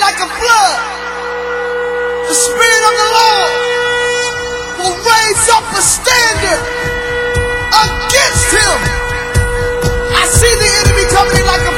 like a flood. The Spirit of the Lord will raise up a standard against him. I see the enemy coming in like a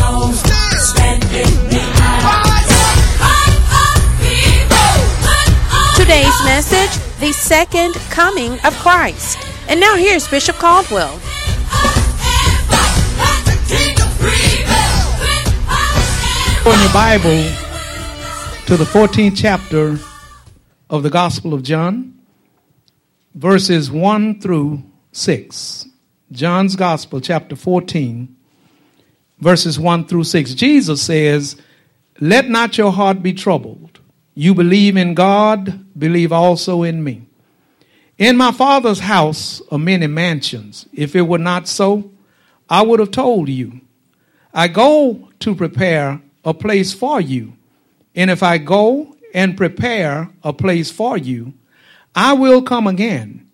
Today's message the second coming of Christ. And now here's Bishop Caldwell. Open your Bible to the 14th chapter of the Gospel of John, verses 1 through 6. John's Gospel, chapter 14, verses 1 through 6. Jesus says, Let not your heart be troubled. You believe in God, believe also in me. In my Father's house are many mansions. If it were not so, I would have told you. I go to prepare a place for you. And if I go and prepare a place for you, I will come again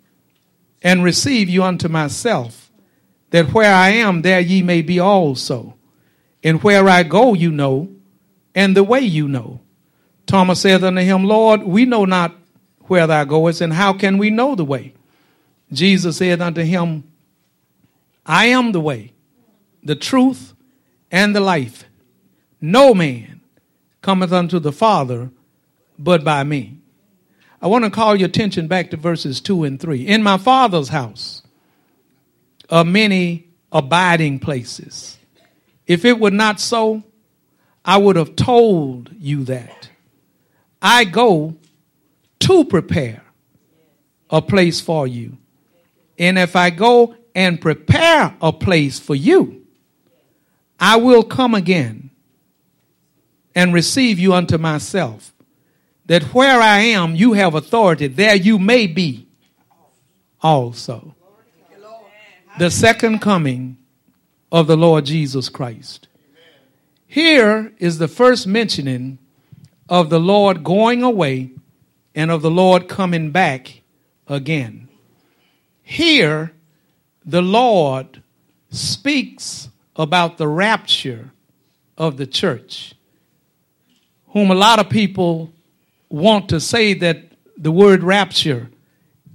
and receive you unto myself, that where I am, there ye may be also. And where I go, you know, and the way you know. Thomas saith unto him, Lord, we know not where thou goest, and how can we know the way? Jesus said unto him, I am the way, the truth, and the life. No man cometh unto the Father but by me. I want to call your attention back to verses 2 and 3. In my Father's house are many abiding places. If it were not so, I would have told you that. I go to prepare a place for you. And if I go and prepare a place for you, I will come again and receive you unto myself, that where I am, you have authority, there you may be also. The second coming of the Lord Jesus Christ. Here is the first mentioning of the Lord going away and of the Lord coming back again. Here, the Lord speaks about the rapture of the church, whom a lot of people want to say that the word rapture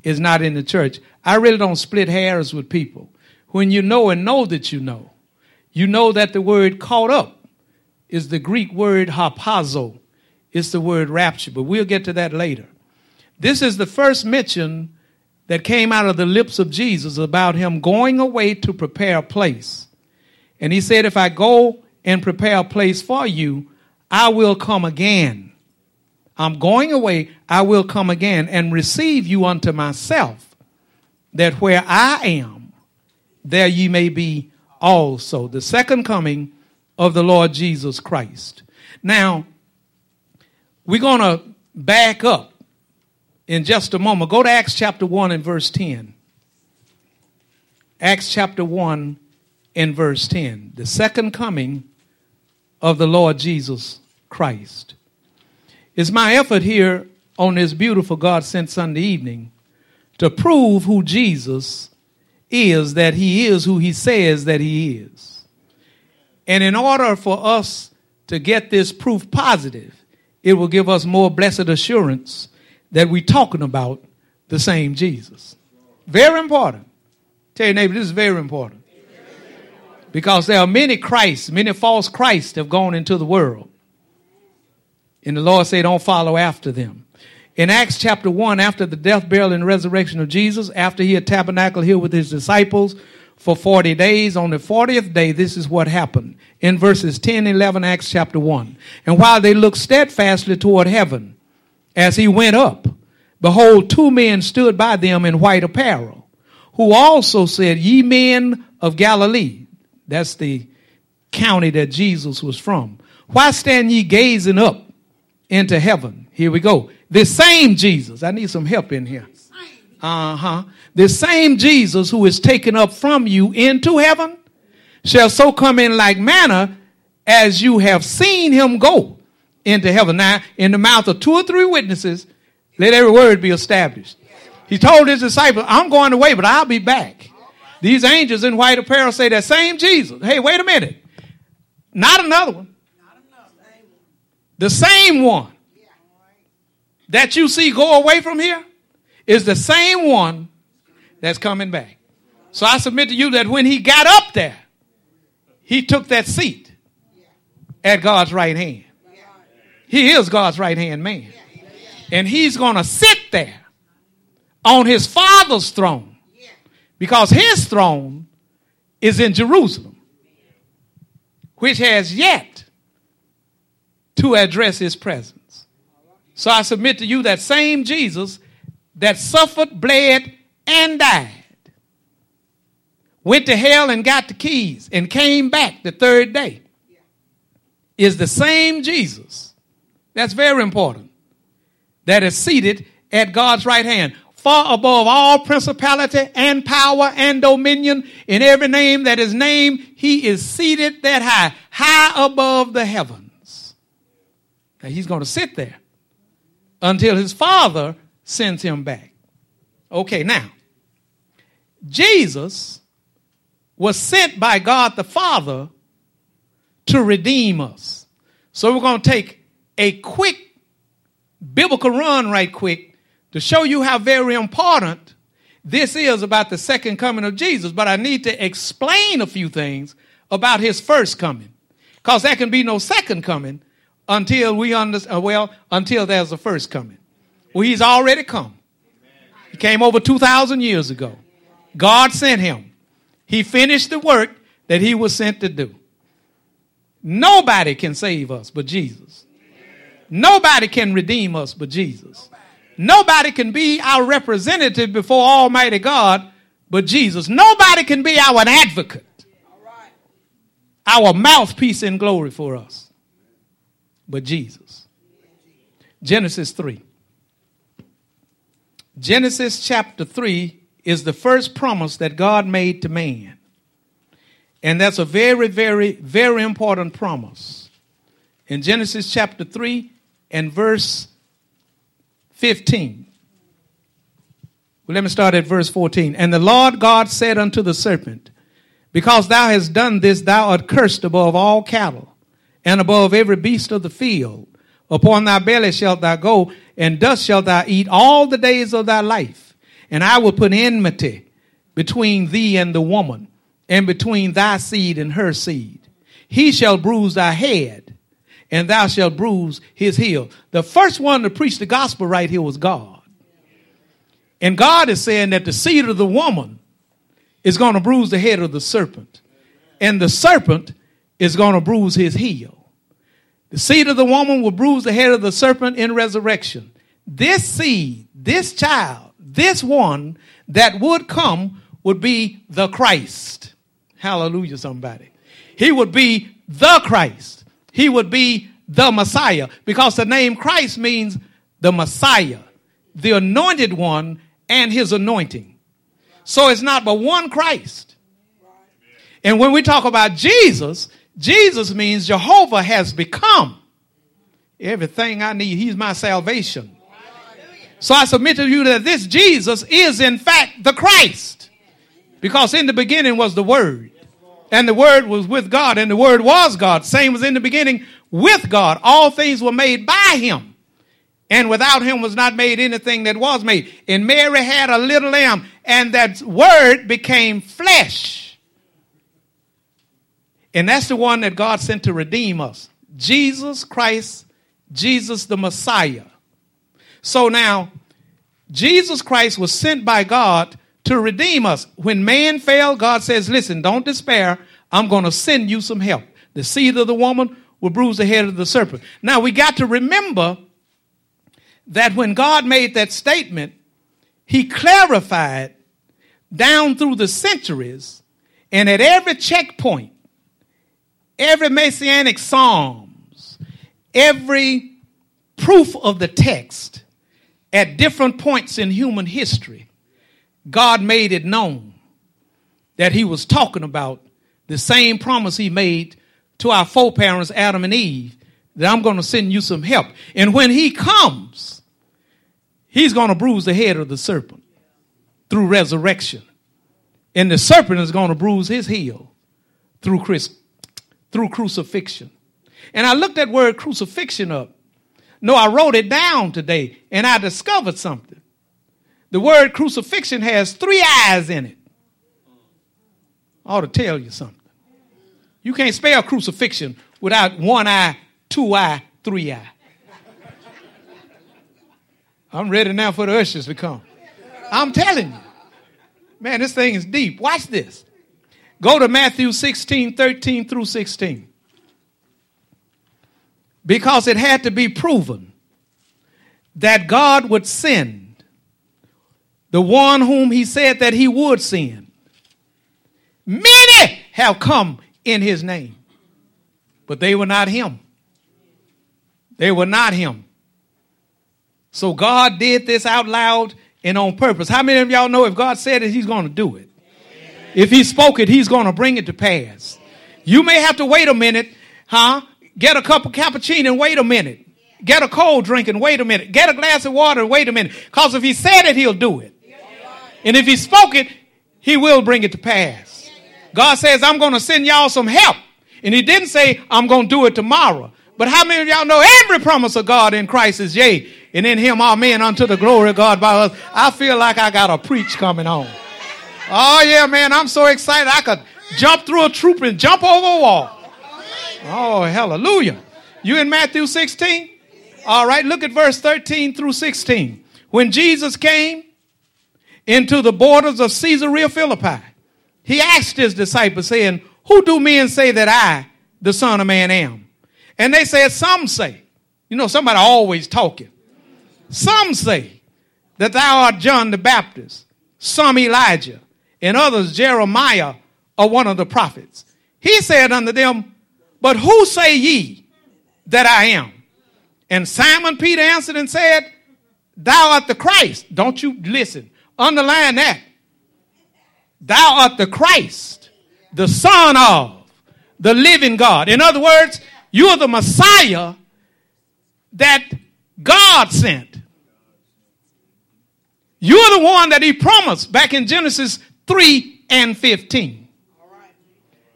is not in the church. I really don't split hairs with people. When you know and know that you know, you know that the word caught up is the Greek word harpazo. It's the word rapture, but we'll get to that later. This is the first mention that came out of the lips of Jesus about him going away to prepare a place. And he said, If I go and prepare a place for you, I will come again. I'm going away, I will come again and receive you unto myself, that where I am, there ye may be also. The second coming of the Lord Jesus Christ. Now, we're going to back up in just a moment. Go to Acts chapter 1 and verse 10. Acts chapter 1 and verse 10. The second coming of the Lord Jesus Christ. It's my effort here on this beautiful God sent Sunday evening to prove who Jesus is, that he is who he says that he is. And in order for us to get this proof positive, it will give us more blessed assurance that we're talking about the same Jesus. Very important. Tell your neighbor, this is very important. Because there are many Christs, many false Christs have gone into the world. And the Lord said, don't follow after them. In Acts chapter 1, after the death, burial, and resurrection of Jesus, after he had tabernacled here with his disciples for 40 days. On the 40th day, this is what happened in verses 10 11, Acts chapter 1. And while they looked steadfastly toward heaven as he went up, behold, two men stood by them in white apparel, who also said, Ye men of Galilee, that's the county that Jesus was from, why stand ye gazing up into heaven? Here we go. The same Jesus, I need some help in here. Uh huh. The same Jesus who is taken up from you into heaven shall so come in like manner as you have seen him go into heaven. Now, in the mouth of two or three witnesses, let every word be established. He told his disciples, I'm going away, but I'll be back. These angels in white apparel say that same Jesus. Hey, wait a minute. Not another one. The same one that you see go away from here is the same one that's coming back. So I submit to you that when he got up there, he took that seat at God's right hand. He is God's right hand man. And he's going to sit there on his father's throne because his throne is in Jerusalem, which has yet to address his presence. So I submit to you that same Jesus that suffered, bled, and died, went to hell and got the keys and came back the third day, is the same Jesus. That's very important. That is seated at God's right hand, far above all principality and power and dominion in every name that is named. He is seated that high, high above the heavens. Now he's going to sit there until his Father sends him back. Okay, now, Jesus was sent by God the Father to redeem us. So we're going to take a quick biblical run right quick to show you how very important this is about the second coming of Jesus. But I need to explain a few things about his first coming. Because there can be no second coming until we understand, uh, well, until there's a first coming. Well, he's already come. He came over 2,000 years ago. God sent him. He finished the work that he was sent to do. Nobody can save us but Jesus. Nobody can redeem us but Jesus. Nobody can be our representative before Almighty God but Jesus. Nobody can be our advocate, our mouthpiece in glory for us but Jesus. Genesis 3. Genesis chapter 3 is the first promise that God made to man. And that's a very, very, very important promise. In Genesis chapter 3 and verse 15. Well, let me start at verse 14. And the Lord God said unto the serpent, Because thou hast done this, thou art cursed above all cattle, and above every beast of the field. Upon thy belly shalt thou go, and dust shalt thou eat all the days of thy life. And I will put enmity between thee and the woman, and between thy seed and her seed. He shall bruise thy head, and thou shalt bruise his heel. The first one to preach the gospel right here was God. And God is saying that the seed of the woman is going to bruise the head of the serpent, and the serpent is going to bruise his heel. The seed of the woman will bruise the head of the serpent in resurrection. This seed, this child, this one that would come would be the Christ. Hallelujah, somebody. He would be the Christ. He would be the Messiah because the name Christ means the Messiah, the anointed one, and his anointing. So it's not but one Christ. And when we talk about Jesus, Jesus means Jehovah has become everything I need. He's my salvation. So I submit to you that this Jesus is in fact the Christ. Because in the beginning was the Word. And the Word was with God, and the Word was God. Same was in the beginning with God. All things were made by Him. And without Him was not made anything that was made. And Mary had a little lamb, and that Word became flesh and that's the one that God sent to redeem us. Jesus Christ, Jesus the Messiah. So now, Jesus Christ was sent by God to redeem us. When man fell, God says, Listen, don't despair. I'm going to send you some help. The seed of the woman will bruise the head of the serpent. Now, we got to remember that when God made that statement, he clarified down through the centuries and at every checkpoint, every messianic psalms, every proof of the text at different points in human history, God made it known that he was talking about the same promise he made to our foreparents, Adam and Eve, that I'm going to send you some help. And when he comes, he's going to bruise the head of the serpent through resurrection. And the serpent is going to bruise his heel through, through crucifixion. And I looked that word crucifixion up. No, I wrote it down today and I discovered something. The word crucifixion has three eyes in it. I ought to tell you something. You can't spell crucifixion without one eye, two eye, three eye. I'm ready now for the ushers to come. I'm telling you. Man, this thing is deep. Watch this. Go to Matthew 16, 13 through 16. Because it had to be proven that God would send the one whom he said that he would send. Many have come in his name. But they were not him. They were not him. So God did this out loud and on purpose. How many of y'all know if God said it, he's going to do it? If he spoke it, he's going to bring it to pass. You may have to wait a minute, huh? Get a cup of cappuccino and wait a minute. Get a cold drink and wait a minute. Get a glass of water and wait a minute. Because if he said it, he'll do it. And if he spoke it, he will bring it to pass. God says, I'm going to send y'all some help. And he didn't say, I'm going to do it tomorrow. But how many of y'all know every promise of God in Christ is yea, and in him amen unto the glory of God by us? I feel like I got a preach coming on. Oh yeah, man, I'm so excited. I could jump through a troop and jump over a wall. Oh, hallelujah. You in Matthew 16? All right, look at verse 13 through 16. When Jesus came into the borders of Caesarea Philippi, he asked his disciples, saying, Who do men say that I, the Son of Man, am? And they said, Some say, you know, somebody always talking. Some say that thou art John the Baptist, some Elijah, and others Jeremiah or one of the prophets. He said unto them, But who say ye that I am? And Simon Peter answered and said, Thou art the Christ. Don't you listen. Underline that. Thou art the Christ, the Son of the living God. In other words, you are the Messiah that God sent. You're the one that He promised back in Genesis 3 and 15.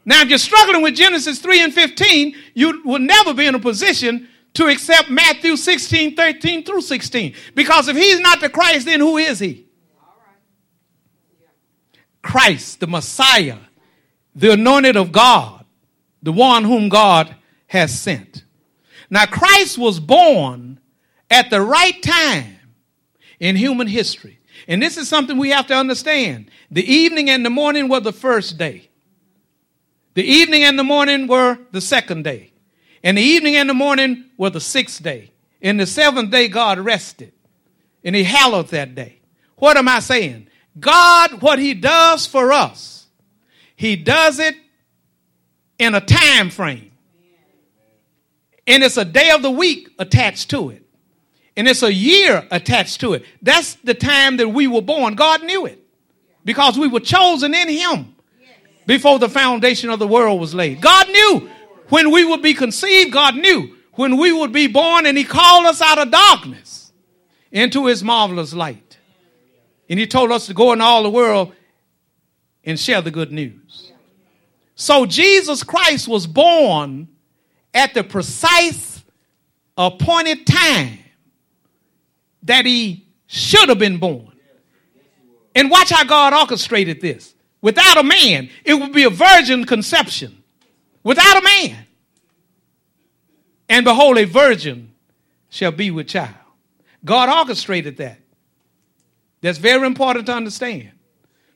Now, if you're struggling with Genesis 3 and 15, you will never be in a position to accept Matthew 16, 13 through 16. Because if he's not the Christ, then who is he? Christ, the Messiah, the anointed of God, the one whom God has sent. Now, Christ was born at the right time in human history. And this is something we have to understand. The evening and the morning were the first day. The evening and the morning were the second day. And the evening and the morning were the sixth day. In the seventh day, God rested. And he hallowed that day. What am I saying? God, what he does for us, he does it in a time frame. And it's a day of the week attached to it. And it's a year attached to it. That's the time that we were born. God knew it because we were chosen in him before the foundation of the world was laid. God knew when we would be conceived. God knew when we would be born and he called us out of darkness into his marvelous light. And he told us to go in all the world and share the good news. So Jesus Christ was born at the precise appointed time that he should have been born. And watch how God orchestrated this. Without a man, it would be a virgin conception. Without a man. And behold, a virgin shall be with child. God orchestrated that. That's very important to understand.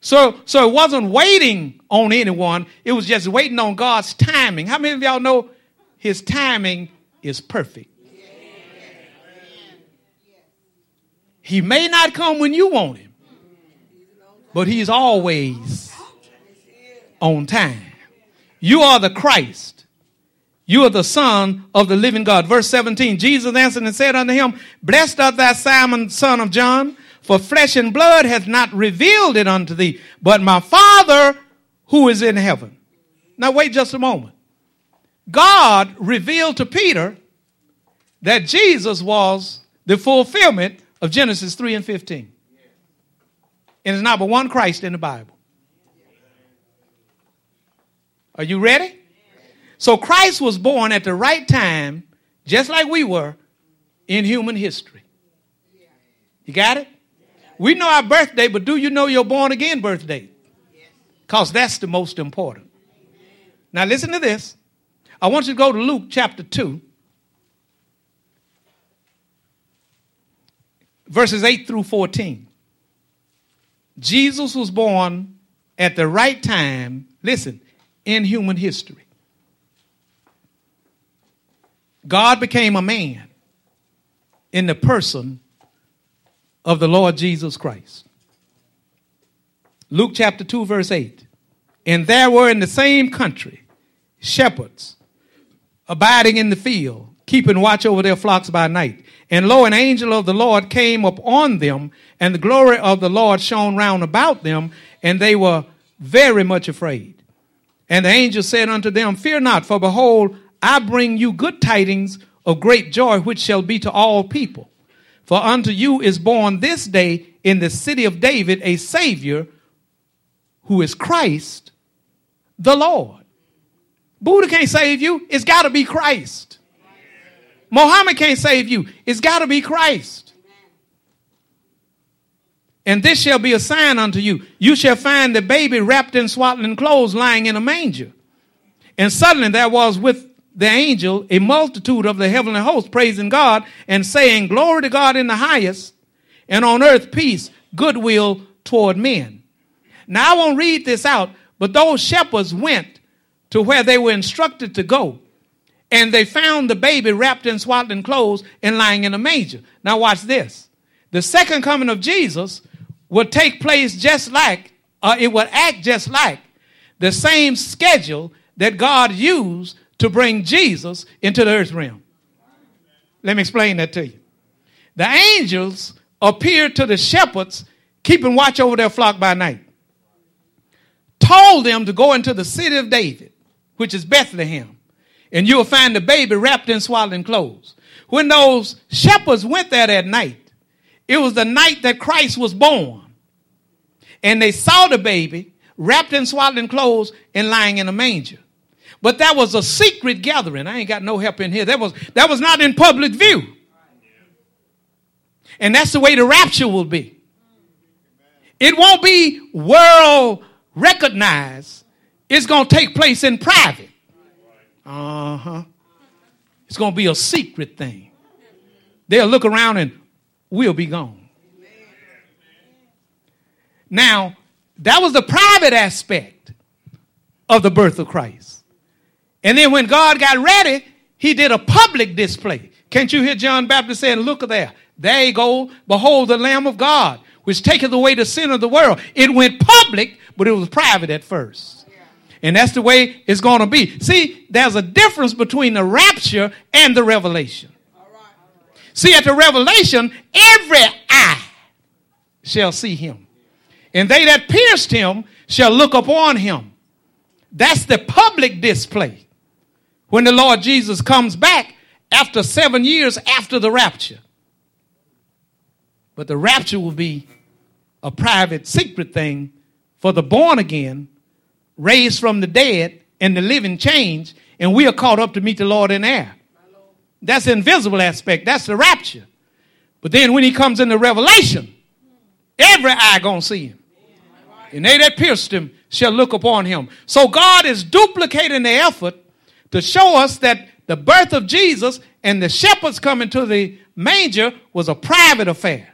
So, so it wasn't waiting on anyone, it was just waiting on God's timing. How many of y'all know his timing is perfect? He may not come when you want him, but he's always on time. You are the Christ. You are the Son of the living God. Verse 17 Jesus answered and said unto him, Blessed art thou, Simon, son of John, for flesh and blood hath not revealed it unto thee, but my Father who is in heaven. Now, wait just a moment. God revealed to Peter that Jesus was the fulfillment of Genesis 3 and 15. And there's not but one Christ in the Bible. Are you ready? So Christ was born at the right time, just like we were in human history. You got it? We know our birthday, but do you know your born again birthday? Because that's the most important. Now, listen to this. I want you to go to Luke chapter 2, verses 8 through 14. Jesus was born at the right time, listen, in human history. God became a man in the person of the Lord Jesus Christ. Luke chapter 2, verse 8. And there were in the same country shepherds abiding in the field, keeping watch over their flocks by night. And lo, an angel of the Lord came upon them, and the glory of the Lord shone round about them, and they were very much afraid. And the angel said unto them, Fear not, for behold, I bring you good tidings of great joy, which shall be to all people. For unto you is born this day in the city of David a Savior who is Christ the Lord. Buddha can't save you, it's got to be Christ. Mohammed can't save you, it's got to be Christ. And this shall be a sign unto you. You shall find the baby wrapped in swaddling clothes lying in a manger. And suddenly there was with the angel a multitude of the heavenly host praising God and saying, Glory to God in the highest, and on earth peace, goodwill toward men. Now I won't read this out, but those shepherds went to where they were instructed to go, and they found the baby wrapped in swaddling clothes and lying in a manger. Now watch this. The second coming of Jesus would take place just like, uh, it would act just like the same schedule that God used to bring Jesus into the earth realm. Let me explain that to you. The angels appeared to the shepherds, keeping watch over their flock by night, told them to go into the city of David, which is Bethlehem, and you'll find the baby wrapped in swaddling clothes. When those shepherds went there that night, it was the night that Christ was born. And they saw the baby wrapped in swaddling clothes and lying in a manger. But that was a secret gathering. I ain't got no help in here. That was, that was not in public view. And that's the way the rapture will be. It won't be world recognized. It's going to take place in private. Uh huh. It's going to be a secret thing. They'll look around and we'll be gone. Now, that was the private aspect of the birth of Christ. And then when God got ready, he did a public display. Can't you hear John Baptist saying, Look there, there you go, behold the Lamb of God, which taketh away the sin of the world. It went public, but it was private at first. And that's the way it's going to be. See, there's a difference between the rapture and the revelation. See, at the revelation, every eye shall see him. And they that pierced him shall look upon him. That's the public display when the Lord Jesus comes back after seven years after the rapture. But the rapture will be a private, secret thing for the born again, raised from the dead, and the living change, and we are caught up to meet the Lord in air. That's the invisible aspect. That's the rapture. But then when he comes in the revelation, every eye gonna see him. And they that pierced him shall look upon him. So God is duplicating the effort to show us that the birth of Jesus and the shepherds coming to the manger was a private affair.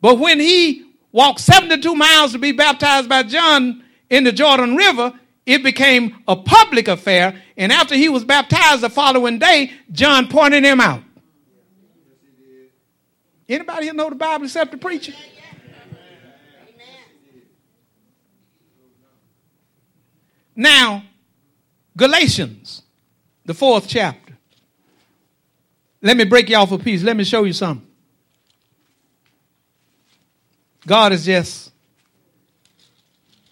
But when he walked 72 miles to be baptized by John in the Jordan River, it became a public affair. And after he was baptized the following day, John pointed him out. Anybody here know the Bible except the preacher? Now, Galatians, the fourth chapter. Let me break you off a piece. Let me show you something. God is just,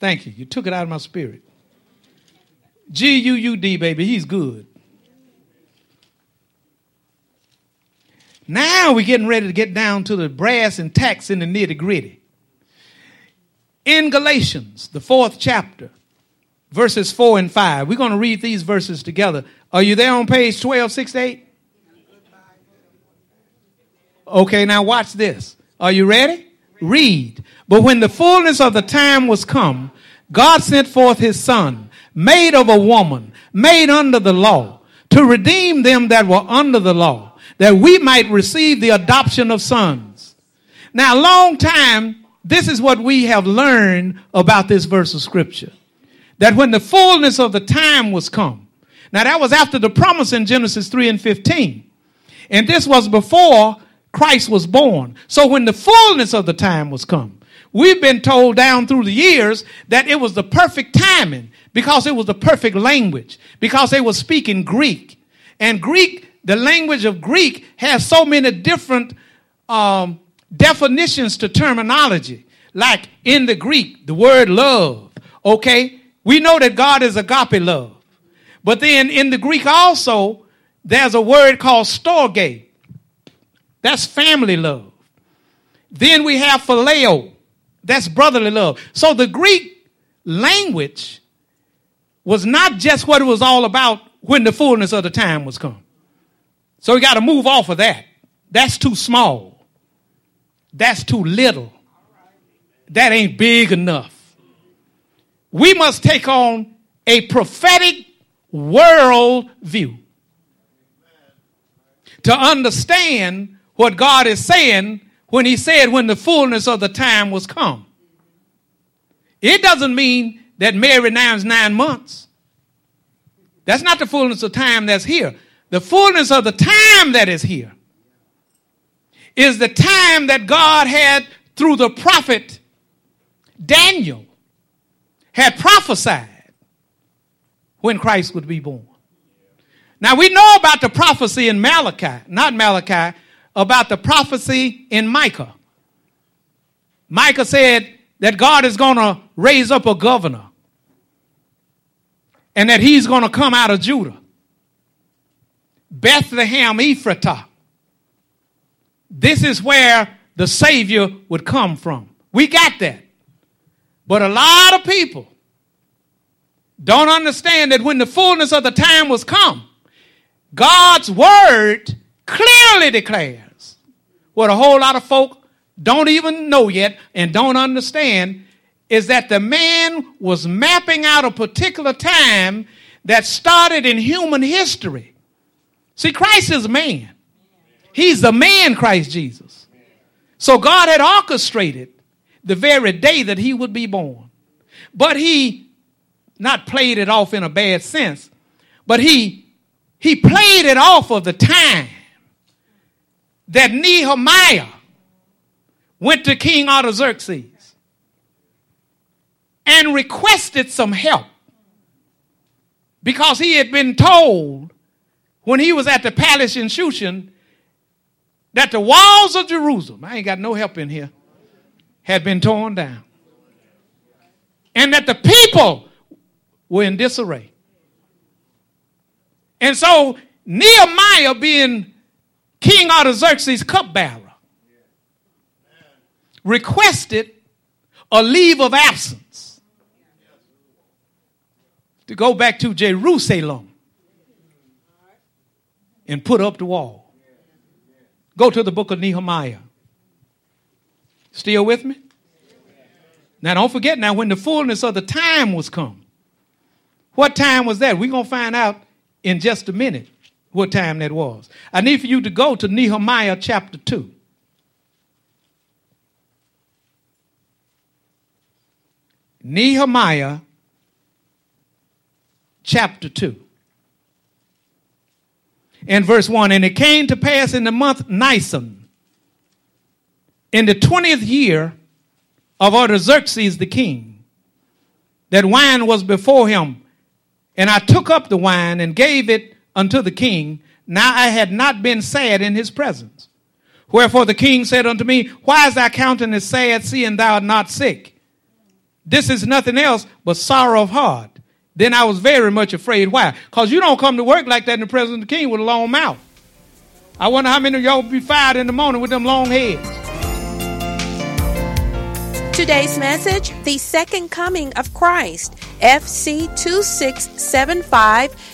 thank you. You took it out of my spirit. G U U D, baby. He's good. Now we're getting ready to get down to the brass and tacks in the nitty gritty. In Galatians, the fourth chapter, verses 4 and 5, we're going to read these verses together. Are you there on page 12, 6 8? Okay, now watch this. Are you ready? Read. But when the fullness of the time was come, God sent forth his son, made of a woman, made under the law, to redeem them that were under the law that we might receive the adoption of sons. Now, a long time, this is what we have learned about this verse of scripture. That when the fullness of the time was come, now that was after the promise in Genesis 3 and 15. And this was before Christ was born. So when the fullness of the time was come, we've been told down through the years that it was the perfect timing because it was the perfect language, because they were speaking Greek. And Greek the language of Greek has so many different um, definitions to terminology. Like in the Greek, the word love, okay? We know that God is agape love. But then in the Greek also, there's a word called storge. That's family love. Then we have phileo. That's brotherly love. So the Greek language was not just what it was all about when the fullness of the time was come. So we got to move off of that. That's too small. That's too little. That ain't big enough. We must take on a prophetic world view to understand what God is saying when He said, when the fullness of the time was come. It doesn't mean that Mary now is nine months. That's not the fullness of time that's here. The fullness of the time that is here is the time that God had through the prophet Daniel had prophesied when Christ would be born. Now we know about the prophecy in Malachi, not Malachi, about the prophecy in Micah. Micah said that God is going to raise up a governor and that he's going to come out of Judah. Bethlehem Ephratah. This is where the Savior would come from. We got that. But a lot of people don't understand that when the fullness of the time was come, God's word clearly declares what a whole lot of folk don't even know yet and don't understand is that the man was mapping out a particular time that started in human history See, Christ is a man. He's the man, Christ Jesus. So God had orchestrated the very day that he would be born. But he not played it off in a bad sense, but he he played it off of the time that Nehemiah went to King Artaxerxes and requested some help because he had been told when he was at the palace in Shushan that the walls of Jerusalem, I ain't got no help in here, had been torn down. And that the people were in disarray. And so Nehemiah, being King Artaxerxes' cupbearer, requested a leave of absence to go back to Jerusalem and put up the wall. Go to the book of Nehemiah. Still with me? Now, don't forget now, when the fullness of the time was come. What time was that? We're going to find out in just a minute what time that was. I need for you to go to Nehemiah chapter 2. Nehemiah chapter 2. And verse 1 And it came to pass in the month Nisan, in the 20th year of Artaxerxes the king, that wine was before him. And I took up the wine and gave it unto the king. Now I had not been sad in his presence. Wherefore the king said unto me, Why is thy countenance sad, seeing thou art not sick? This is nothing else but sorrow of heart. Then I was very much afraid. Why? Because you don't come to work like that in the presence of the king with a long mouth. I wonder how many of y'all will be fired in the morning with them long heads. Today's message The Second Coming of Christ, FC 2675.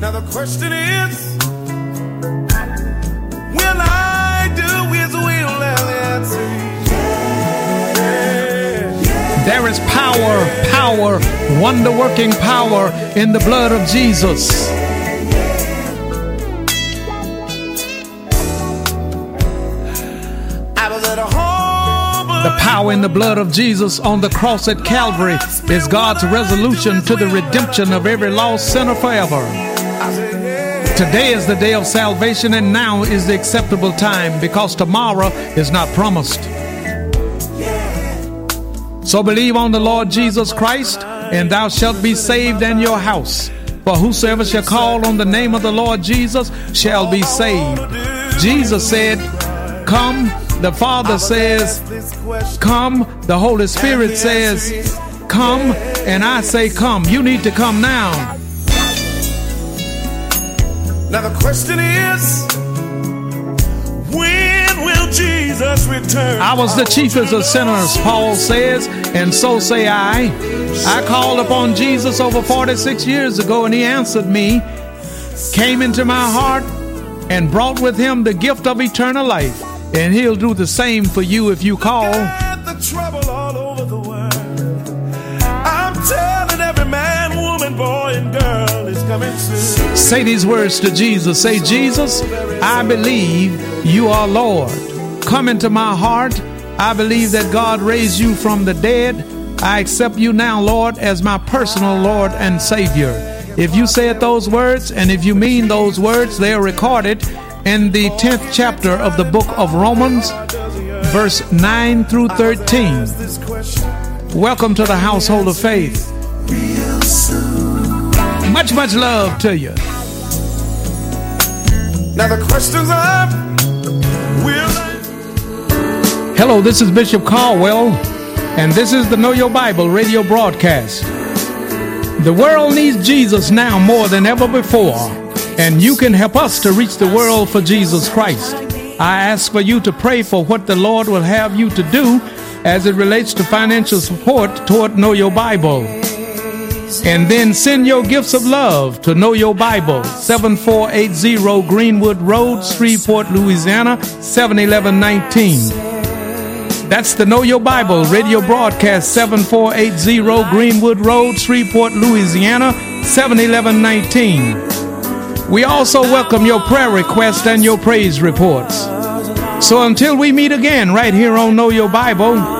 Now the question is, will I do His will? And yeah. There is power, power, wonder working power in the blood of Jesus. I was at a home. The power in the blood of Jesus on the cross at Calvary is God's resolution to the redemption of every lost sinner forever. Today is the day of salvation, and now is the acceptable time because tomorrow is not promised. So believe on the Lord Jesus Christ, and thou shalt be saved and your house. For whosoever shall call on the name of the Lord Jesus shall be saved. Jesus said, Come. The Father says, Come. The Holy Spirit says, Come. And I say, Come. You need to come now. Now the question is, when will Jesus return? I was the chiefest of sinners, Paul says, and so say I. I called upon Jesus over 46 years ago, and he answered me, came into my heart, and brought with him the gift of eternal life. And he'll do the same for you if you call. Got the trouble all over the world. I'm telling every man, woman, boy, and girl is coming soon. Say these words to Jesus. Say, Jesus, I believe you are Lord. Come into my heart. I believe that God raised you from the dead. I accept you now, Lord, as my personal Lord and Savior. If you said those words and if you mean those words, they are recorded in the 10th chapter of the book of Romans, verse 9 through 13. Welcome to the household of faith. Much, much love to you. Now the questions are, will? Hello, this is Bishop Caldwell, and this is the Know Your Bible radio broadcast. The world needs Jesus now more than ever before, and you can help us to reach the world for Jesus Christ. I ask for you to pray for what the Lord will have you to do as it relates to financial support toward Know Your Bible. And then send your gifts of love to Know Your Bible, 7480 Greenwood Road, Shreveport, Louisiana, 71119. That's the Know Your Bible radio broadcast, 7480 Greenwood Road, Shreveport, Louisiana, 71119. We also welcome your prayer requests and your praise reports. So until we meet again right here on Know Your Bible,